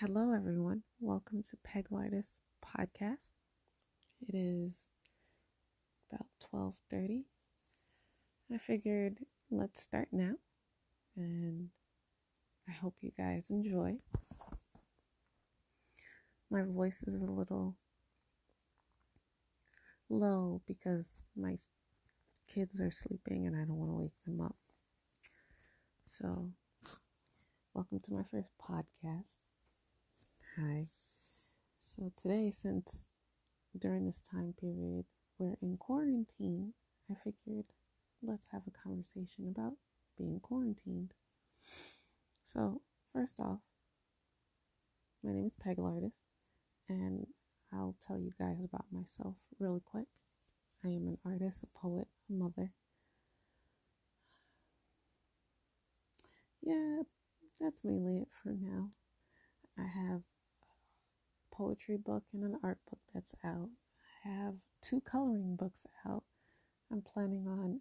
Hello, everyone. Welcome to Peglartist Podcast. It is about twelve thirty. I figured let's start now, and I hope you guys enjoy. My voice is a little low because my kids are sleeping and I don't want to wake them up. So, welcome to my first podcast. Hi. So, today, since during this time period we're in quarantine, I figured let's have a conversation about being quarantined. So, first off, my name is Peglartist, and I'll tell you guys about myself really quick. I am an artist, a poet, a mother. Yeah, that's mainly it for now. I have poetry book and an art book that's out. I have two coloring books out. I'm planning on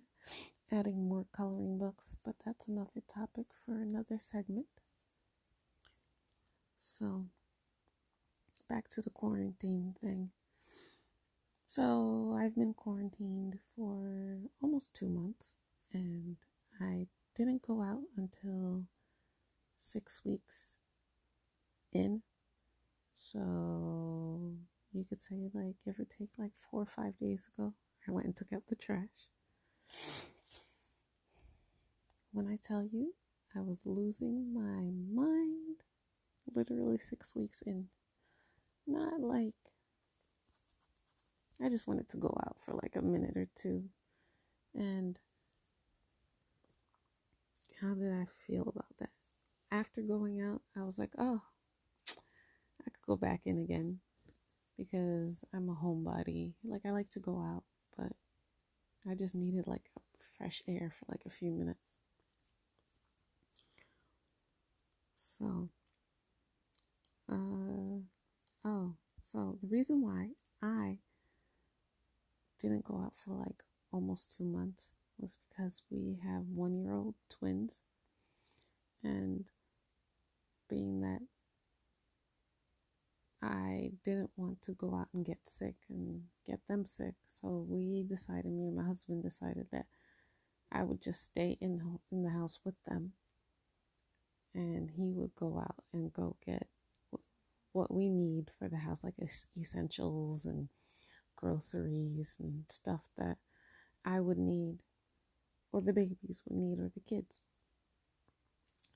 adding more coloring books, but that's another topic for another segment. So, back to the quarantine thing. So, I've been quarantined for almost two months, and I didn't go out until six weeks in. So, you could say, like, give or take, like four or five days ago, I went and took out the trash. When I tell you, I was losing my mind literally six weeks in. Not like I just wanted to go out for like a minute or two. And how did I feel about that? After going out, I was like, oh, go back in again because I'm a homebody. Like, I like to go out, but I just needed like fresh air for like a few minutes. So, uh, oh, so the reason why I didn't go out for like almost two months was because we have one year old twins, and being that I didn't want to go out and get sick and get them sick, so we decided, me and my husband decided that I would just stay in in the house with them, and he would go out and go get what we need for the house, like essentials and groceries and stuff that I would need, or the babies would need, or the kids.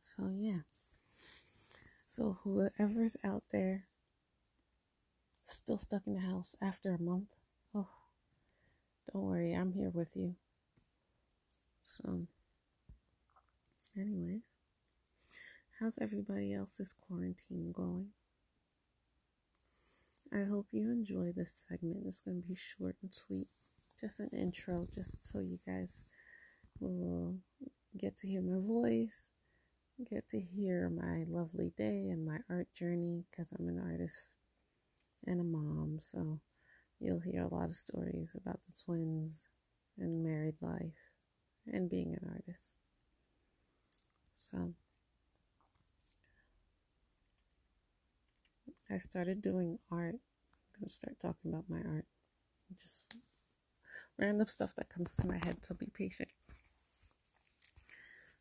So, yeah. So, whoever's out there still stuck in the house after a month, oh, don't worry, I'm here with you. So, anyways, how's everybody else's quarantine going? I hope you enjoy this segment. It's going to be short and sweet. Just an intro, just so you guys will get to hear my voice, get to hear my lovely day and my art journey because I'm an artist and a mom. So you'll hear a lot of stories about the twins and married life and being an artist. So I started doing art. I'm going to start talking about my art. Just random stuff that comes to my head, so be patient.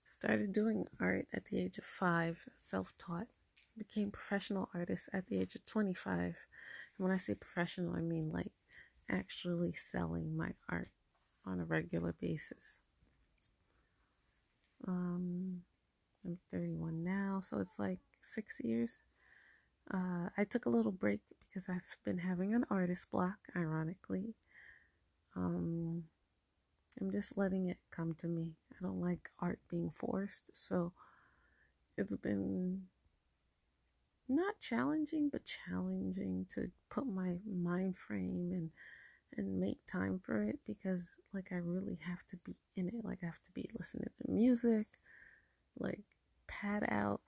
Started doing art at the age of five, self taught. Became professional artist at the age of 25. When I say professional, I mean like actually selling my art on a regular basis. Um, I'm 31 now, so it's like six years uh, I took a little break because I've been having an artist block, ironically. Um, I'm just letting it come to me. I don't like art being forced, so it's been not challenging, but challenging to put my mind frame and and make time for it because like I really have to be in it. Like I have to be listening to music, like pad out,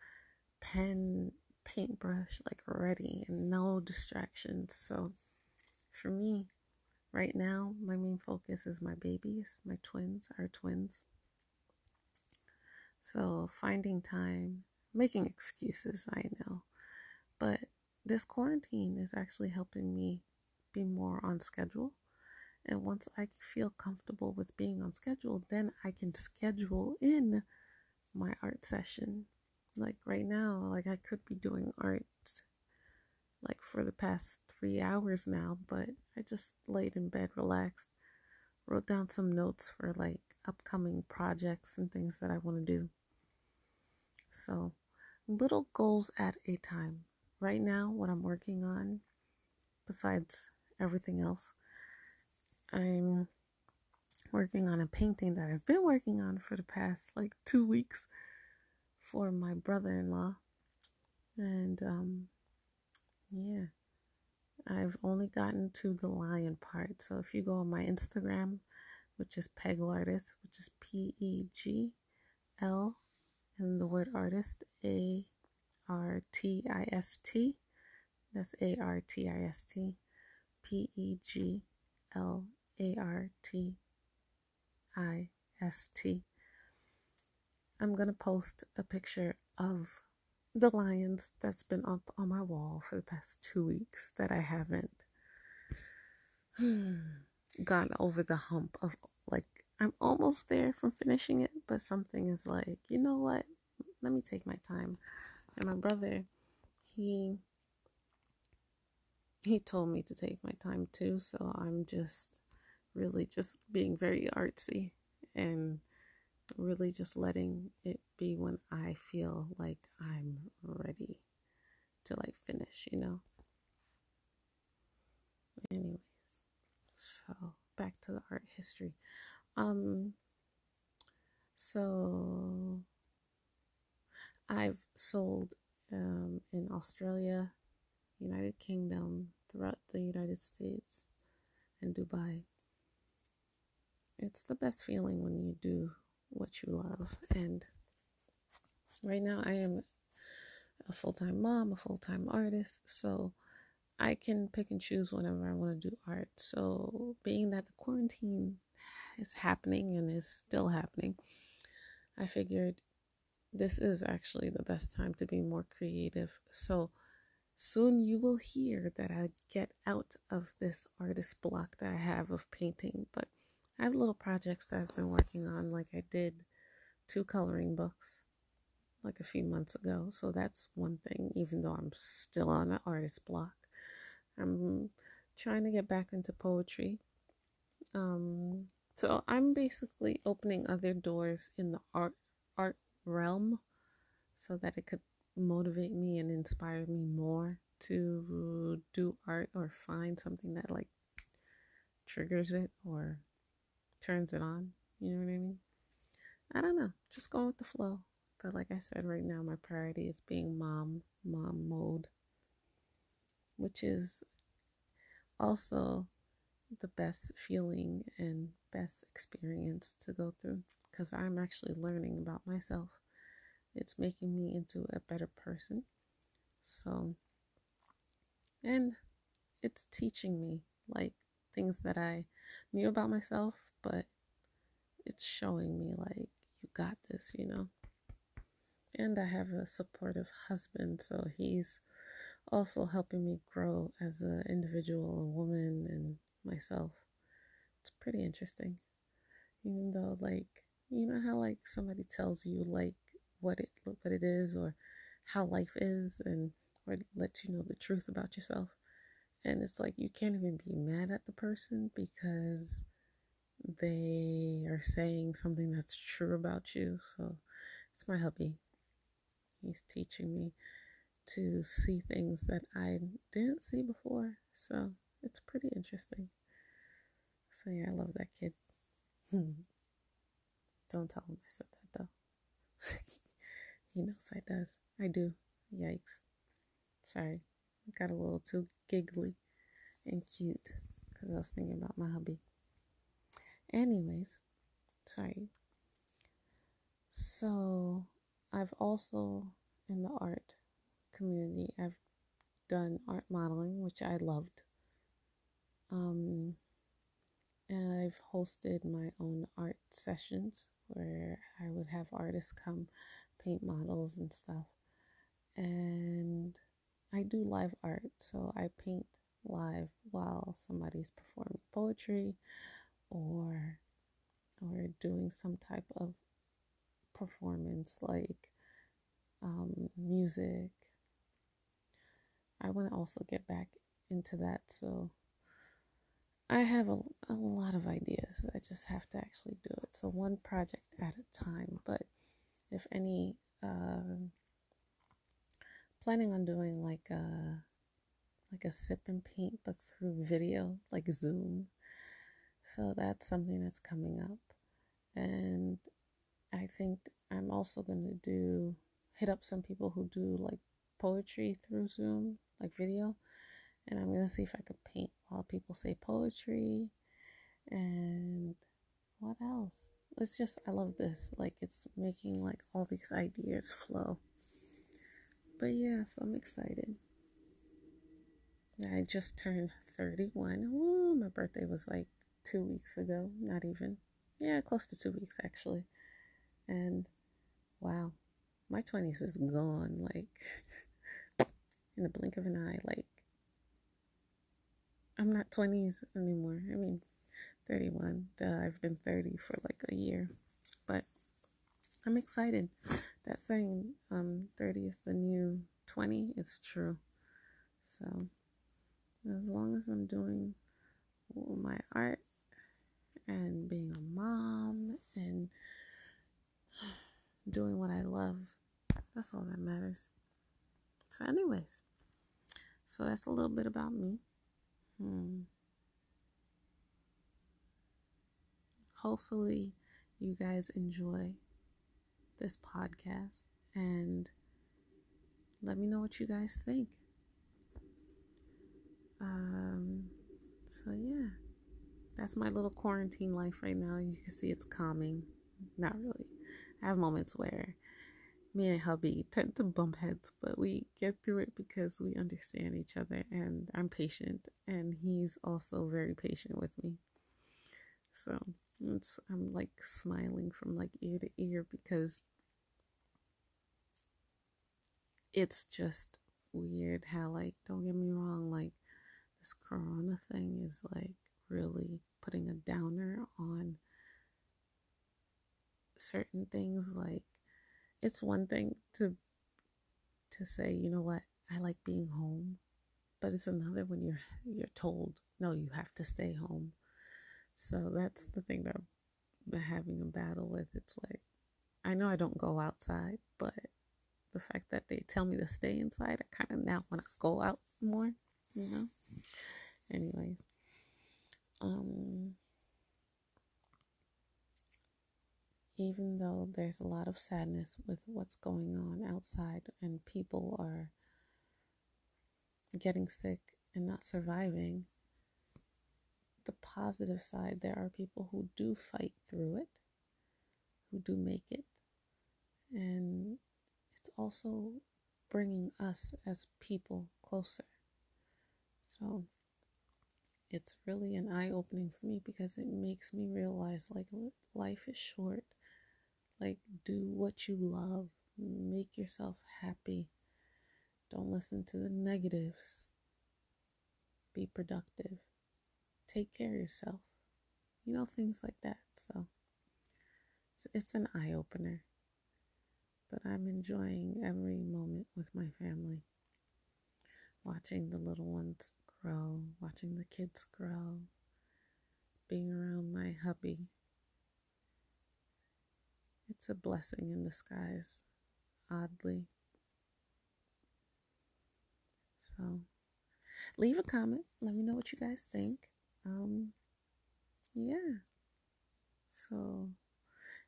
pen paintbrush like ready and no distractions. So for me, right now, my main focus is my babies, my twins, our twins. So finding time, making excuses, I know, But this quarantine is actually helping me be more on schedule. And once I feel comfortable with being on schedule, then I can schedule in my art session. Like right now, like I could be doing art like for the past three hours now, but I just laid in bed, relaxed, wrote down some notes for like upcoming projects and things that I want to do. So, little goals at a time. Right now, what I'm working on, besides everything else, I'm working on a painting that I've been working on for the past like two weeks for my brother in law. And um, yeah, I've only gotten to the lion part. So if you go on my Instagram, which is Peglartist, which is P E G L, and the word artist, A R T I S T. That's A R T I S T. P E G L A R T I S T. I'm going to post a picture of the lions that's been up on my wall for the past two weeks that I haven't gone over the hump of like I'm almost there from finishing it, but something is like, you know what? Let me take my time. And my brother, he he told me to take my time too, so I'm just really just being very artsy and really just letting it be when I feel like I'm ready to like finish, you know. Anyways, so back to the art history. Um so I've sold um, in Australia, United Kingdom, throughout the United States, and Dubai. It's the best feeling when you do what you love. And right now, I am a full time mom, a full time artist, so I can pick and choose whenever I want to do art. So, being that the quarantine is happening and is still happening, I figured this is actually the best time to be more creative. So, soon you will hear that I get out of this artist block that I have of painting, but I have little projects that I've been working on, like I did two coloring books like a few months ago. So that's one thing, even though I'm still on an artist block. I'm trying to get back into poetry. Um, so I'm basically opening other doors in the art art realm so that it could motivate me and inspire me more to do art or find something that like triggers it or turns it on. You know what I mean? I don't know. Just going with the flow. But like I said, right now my priority is being mom, mom mode, which is also the best feeling and best experience to go through because I'm actually learning about myself. It's making me into a better person. So, and it's teaching me like things that I knew about myself, but it's showing me like you got this, you know. And I have a supportive husband, so he's also helping me grow as an individual, a woman, and myself. It's pretty interesting. Even though, like, you know how like somebody tells you like what it what it is or how life is, and or lets you know the truth about yourself, and it's like you can't even be mad at the person because they are saying something that's true about you. So it's my hubby. He's teaching me to see things that I didn't see before. So it's pretty interesting. So yeah, I love that kid. Don't tell him I said that though. he knows I does. I do. Yikes. Sorry. Got a little too giggly and cute because I was thinking about my hubby. Anyways, sorry. So I've also in the art community I've done art modeling, which I loved. Um, and I've hosted my own art sessions where I would have artists come paint models and stuff. And I do live art, so I paint live while somebody's performing poetry or or doing some type of performance like um, music. I want to also get back into that, so I have a, a lot of ideas. I just have to actually do it. So one project at a time. But if any, uh, planning on doing like a like a sip and paint, but through video, like Zoom. So that's something that's coming up, and I think I'm also gonna do hit up some people who do like poetry through Zoom, like video, and I'm gonna see if I could paint while people say poetry and what else? It's just I love this. Like it's making like all these ideas flow. But yeah, so I'm excited. I just turned 31. Ooh, my birthday was like two weeks ago. Not even. Yeah, close to two weeks actually. And wow, my 20s is gone. Like in the blink of an eye. Like I'm not 20s anymore. I mean, 31. Duh, I've been 30 for like a year. But I'm excited. That saying, um, 30 is the new 20, it's true. So, as long as I'm doing my art and being a mom and doing what I love, that's all that matters. So, anyways, so that's a little bit about me. Hmm. Hopefully, you guys enjoy this podcast and let me know what you guys think. Um, so, yeah, that's my little quarantine life right now. You can see it's calming. Not really. I have moments where me and hubby tend to bump heads, but we get through it because we understand each other and I'm patient and he's also very patient with me. So it's I'm like smiling from like ear to ear because it's just weird how like don't get me wrong, like this corona thing is like really putting a downer on certain things like it's one thing to to say, you know what, I like being home, but it's another when you're you're told, no, you have to stay home. So that's the thing that I'm having a battle with. It's like I know I don't go outside, but the fact that they tell me to stay inside, I kind of now want to go out more, you know. Anyways, um even though there's a lot of sadness with what's going on outside and people are getting sick and not surviving, the positive side, there are people who do fight through it, who do make it. And it's also bringing us as people closer. So it's really an eye opening for me because it makes me realize like life is short like, do what you love, make yourself happy. Don't listen to the negatives. Be productive. Take care of yourself. You know, things like that. So, it's an eye opener. But I'm enjoying every moment with my family. Watching the little ones grow, watching the kids grow, being around my hubby it's a blessing in disguise, oddly. So, leave a comment. Let me know what you guys think. Um, yeah. So,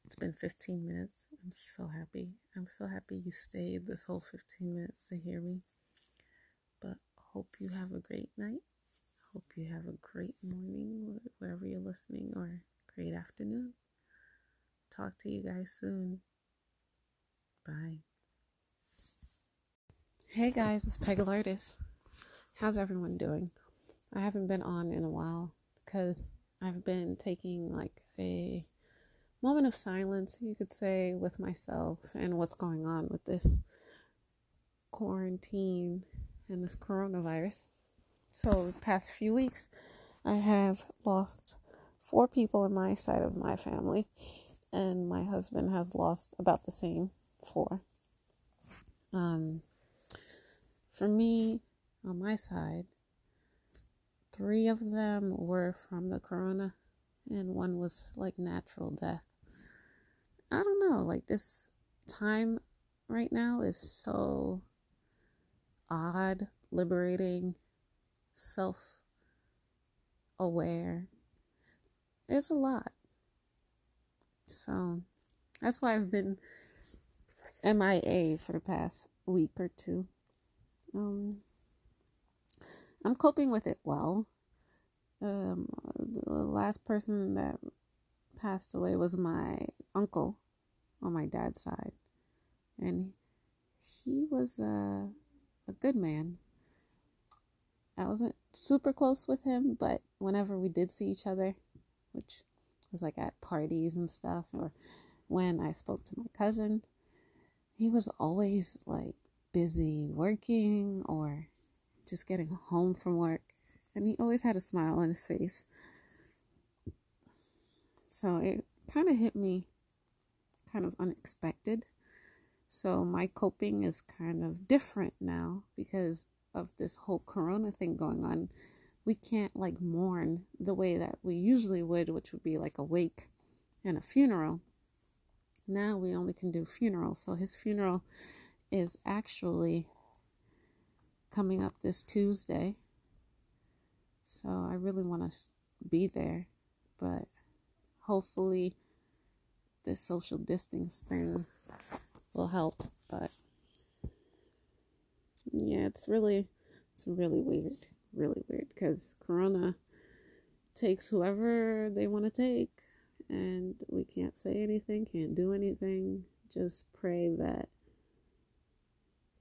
it's been 15 minutes. I'm so happy. I'm so happy you stayed this whole 15 minutes to hear me. But hope you have a great night. Hope you have a great morning wherever you're listening or great afternoon talk to you guys soon. Bye. Hey guys, it's Peglartist. How's everyone doing? I haven't been on in a while because I've been taking like a moment of silence, you could say, with myself and what's going on with this quarantine and this coronavirus. So, the past few weeks, I have lost four people in my side of my family, and my husband has lost about the same four. Um, for me, on my side, three of them were from the corona, and one was like natural death. I don't know, like this time right now is so odd, liberating, self aware. It's a lot. So that's why I've been MIA for the past week or two. Um, I'm coping with it well. Um, the last person that passed away was my uncle on my dad's side, and he was a a good man. I wasn't super close with him, but whenever we did see each other, which was like at parties and stuff, or when I spoke to my cousin, he was always like busy working or just getting home from work. And he always had a smile on his face. So it kind of hit me kind of unexpected. So my coping is kind of different now because of this whole corona thing going on. We can't like mourn the way that we usually would, which would be like a wake and a funeral. Now we only can do funerals. So his funeral is actually coming up this Tuesday. So I really want to be there, but hopefully this social distance thing will help. But yeah, it's really it's really weird, really weird because Corona takes whoever they want to take, and we can't say anything, can't do anything. Just pray that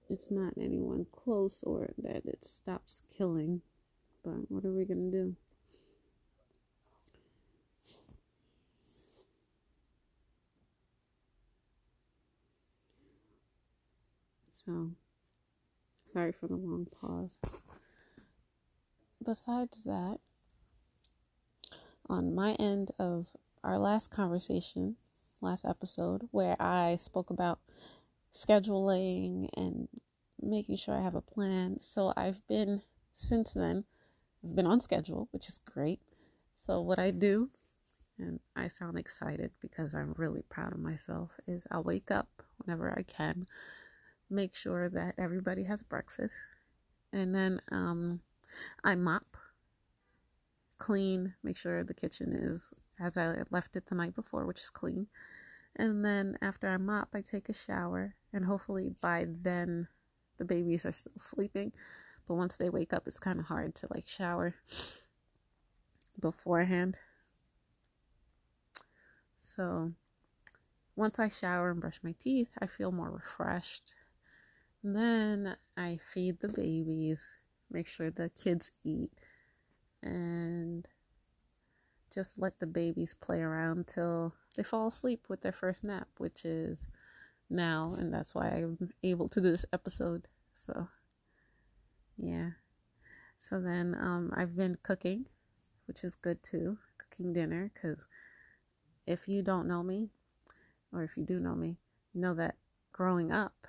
it's not anyone close or that it stops killing. But what are we going to do? So, sorry for the long pause. Besides that, on my end of our last conversation, last episode, where I spoke about scheduling and making sure I have a plan. So I've been since then, I've been on schedule, which is great. So what I do, and I sound excited because I'm really proud of myself, is I'll wake up whenever I can, make sure that everybody has breakfast, and then um, I mop, clean, make sure the kitchen is as I left it the night before, which is clean. And then after I mop, I take a shower, and hopefully by then the babies are still sleeping. But once they wake up, it's kind of hard to like shower beforehand. So once I shower and brush my teeth, I feel more refreshed. And then I feed the babies, make sure the kids eat, and just let the babies play around till they fall asleep with their first nap, which is now, and that's why I'm able to do this episode. So, yeah. So then um, I've been cooking, which is good too, cooking dinner, because if you don't know me, or if you do know me, you know that growing up,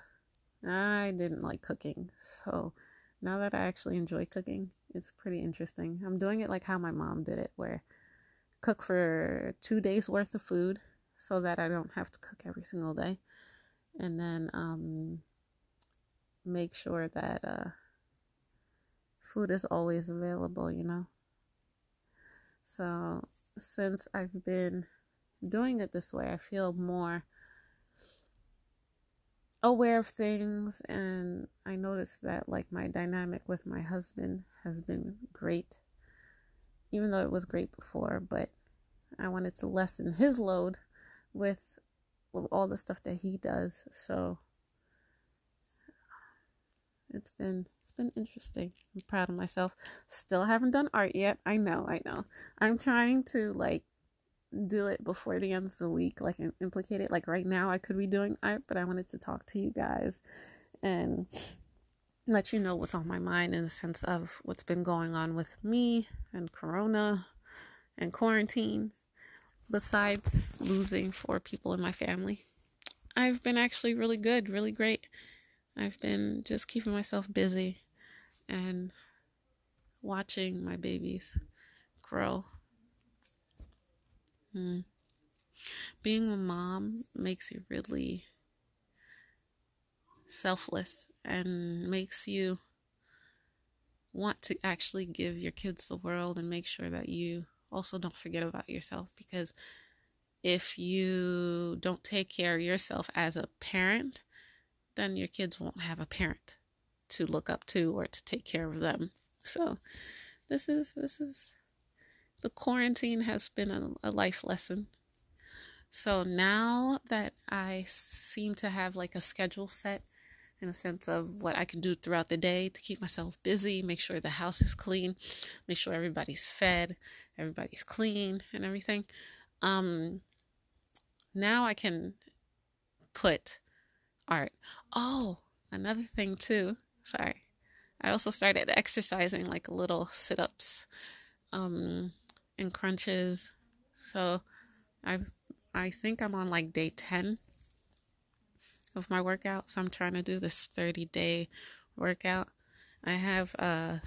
I didn't like cooking. So now that I actually enjoy cooking, it's pretty interesting. I'm doing it like how my mom did it, where cook for two days worth of food so that I don't have to cook every single day. And then um, make sure that uh, food is always available, you know. So since I've been doing it this way, I feel more aware of things and I noticed that like my dynamic with my husband has been great even though it was great before, but I wanted to lessen his load with all the stuff that he does. So it's been it's been interesting. I'm proud of myself. Still haven't done art yet. I know, I know. I'm trying to like do it before the end of the week, like implicate it. Like right now I could be doing art, but I wanted to talk to you guys and let you know what's on my mind in the sense of what's been going on with me and Corona and quarantine. Besides losing four people in my family, I've been actually really good, really great. I've been just keeping myself busy and watching my babies grow. Hmm. Being a mom makes you really selfless and makes you want to actually give your kids the world and make sure that you also don't forget about yourself because if you don't take care of yourself as a parent, then your kids won't have a parent to look up to or to take care of them. So this is this is the quarantine has been a, a life lesson. So now that I seem to have like a schedule set in a sense of what I can do throughout the day to keep myself busy, make sure the house is clean, make sure everybody's fed, everybody's clean and everything. Um now I can put art. Oh, another thing too. Sorry. I also started exercising like little sit-ups um and crunches. So I I think I'm on like day 10 of my workout. So I'm trying to do this 30 day workout. I have uh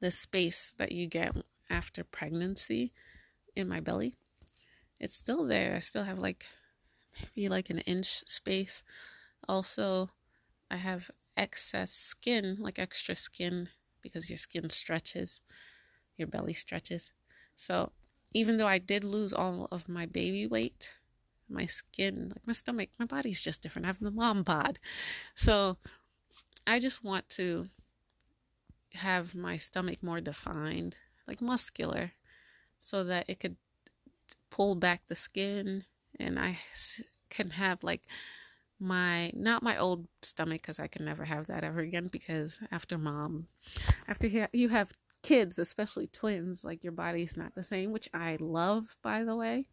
the space that you get after pregnancy in my belly. It's still there. I still have like maybe like an inch space. Also, I have excess skin, like extra skin, because your skin stretches, your belly stretches. So, even though I did lose all of my baby weight, my skin, like my stomach, my body's just different. I have the mom bod. So I just want to have my stomach more defined, like muscular, so that it could pull back the skin and I can have like my not my old stomach because I can never have that ever again because after mom after you have kids especially twins like your body's not the same which I love by the way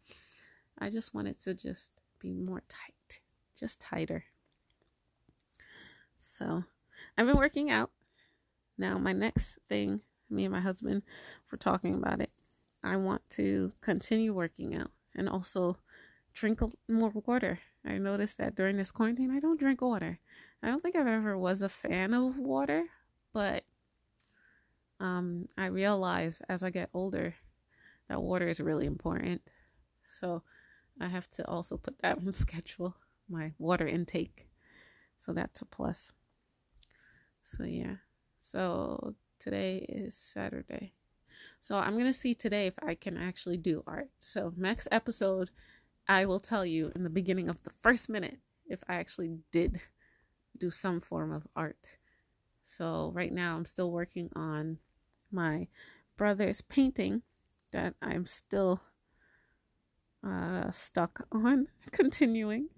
I just want it to just be more tight, just tighter. So I've been working out. Now, my next thing, me and my husband were talking about it. I want to continue working out and also drink more water. I noticed that during this quarantine, I don't drink water. I don't think I've ever was a fan of water, but um, I realize as I get older that water is really important. So I have to also put that on schedule, my water intake. So that's a plus. So yeah. So today is Saturday. So I'm going to see today if I can actually do art. So next episode I will tell you in the beginning of the first minute if I actually did do some form of art. So right now I'm still working on my brother's painting that I'm still uh, stuck on continuing.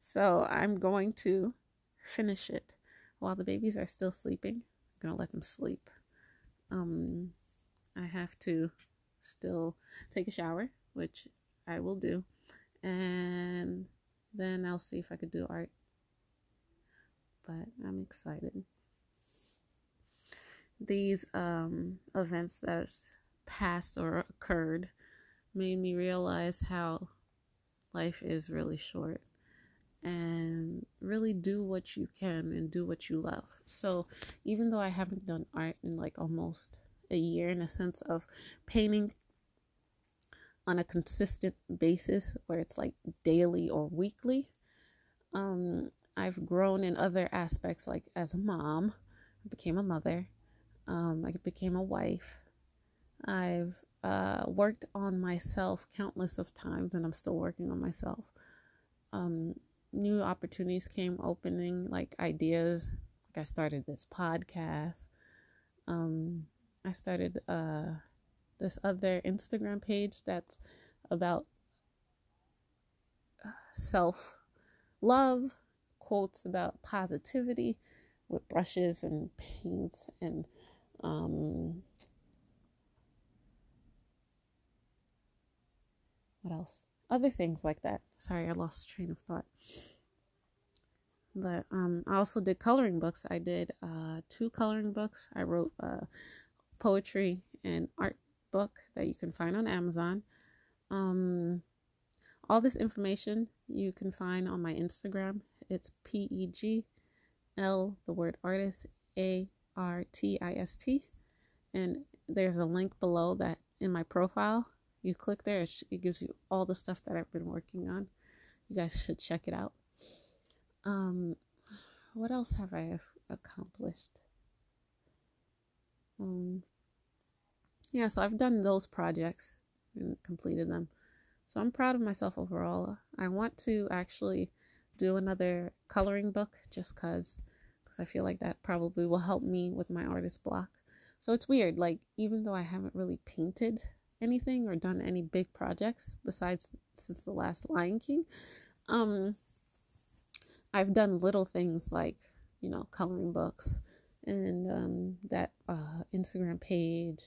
So I'm going to finish it while the babies are still sleeping. I'm going to let them sleep. Um, I have to still take a shower, which I will do. And then I'll see if I could do art. But I'm excited. These um, events that passed or occurred made me realize how life is really short and really do what you can and do what you love. So, even though I haven't done art in like almost a year in a sense of painting on a consistent basis where it's like daily or weekly, um I've grown in other aspects like as a mom, I became a mother, um I became a wife. I've uh, worked on myself countless of times, and I'm still working on myself. Um, new opportunities came opening, like ideas. Like I started this podcast. Um, I started uh, this other Instagram page that's about uh, self love, quotes about positivity with brushes and paints and um, what else? Other things like that. Sorry, I lost train of thought. But um, I also did coloring books. I did uh, two coloring books. I wrote a poetry and art book that you can find on Amazon. Um, all this information you can find on my Instagram. It's P E G L, the word artist, A R T I S T. And there's a link below that in my profile. You click there, it gives you all the stuff that I've been working on. You guys should check it out. Um, what else have I accomplished? Um, yeah, so I've done those projects and completed them. So I'm proud of myself overall. I want to actually do another coloring book just cuz cuz I feel like that probably will help me with my artist block. So it's weird like even though I haven't really painted anything or done any big projects besides since the last Lion King, um I've done little things like, you know, coloring books and um that uh Instagram page,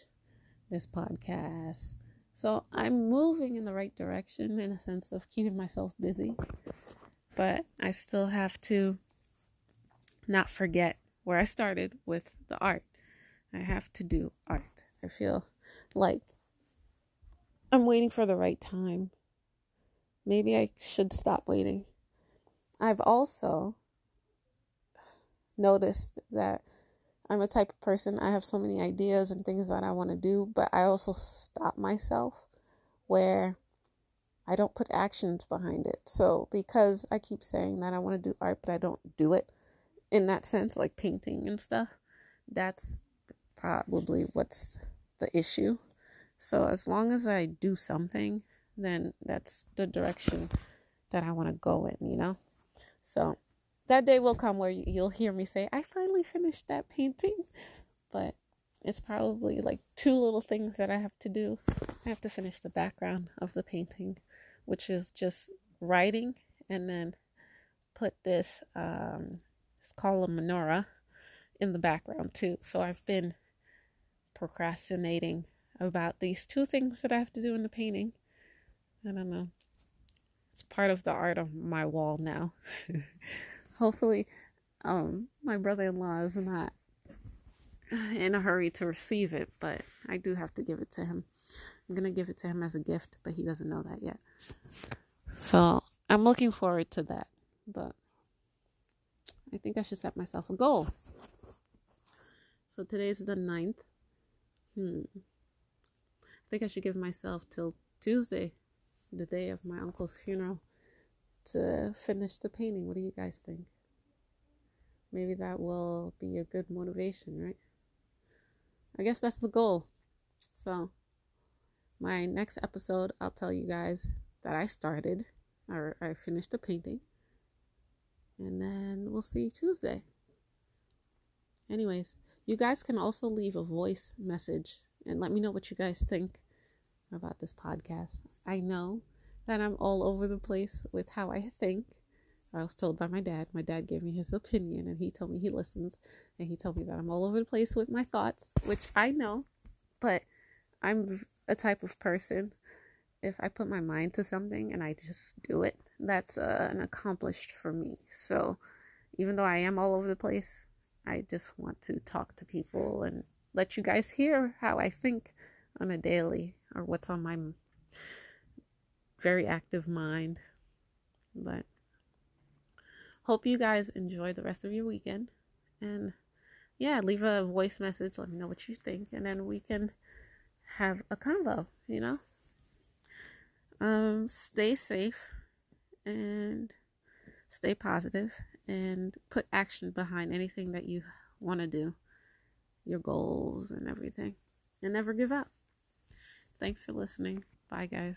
this podcast, so I'm moving in the right direction in a sense of keeping myself busy. But I still have to not forget where I started with the art. I have to do art. I feel like I'm waiting for the right time. Maybe I should stop waiting. I've also noticed that I'm a type of person, I have so many ideas and things that I want to do, but I also stop myself where I don't put actions behind it. So, because I keep saying that I want to do art, but I don't do it in that sense, like painting and stuff, that's probably what's the issue. So, as long as I do something, then that's the direction that I want to go in, you know? So, that day will come where you'll hear me say, I finally finished that painting. But it's probably like two little things that I have to do. I have to finish the background of the painting, which is just writing and then put this, um, called a menorah, in the background too. So I've been procrastinating about these two things that I have to do in the painting. I don't know. It's part of the art of my wall now. hopefully um my brother-in-law is not in a hurry to receive it but i do have to give it to him i'm gonna give it to him as a gift but he doesn't know that yet so i'm looking forward to that but i think i should set myself a goal so today is the 9th hmm i think i should give myself till tuesday the day of my uncle's funeral to finish the painting. What do you guys think? Maybe that will be a good motivation, right? I guess that's the goal. So, my next episode, I'll tell you guys that I started or I finished the painting. And then we'll see Tuesday. Anyways, you guys can also leave a voice message and let me know what you guys think about this podcast. I know that I'm all over the place with how I think. I was told by my dad. My dad gave me his opinion and he told me he listens and he told me that I'm all over the place with my thoughts, which I know, but I'm a type of person if I put my mind to something and I just do it, that's uh, an accomplished for me. So even though I am all over the place, I just want to talk to people and let you guys hear how I think on a daily or what's on my very active mind. But hope you guys enjoy the rest of your weekend. And yeah, leave a voice message. Let me know what you think. And then we can have a convo, you know? Um, stay safe and stay positive and put action behind anything that you want to do, your goals and everything. And never give up. Thanks for listening. Bye, guys.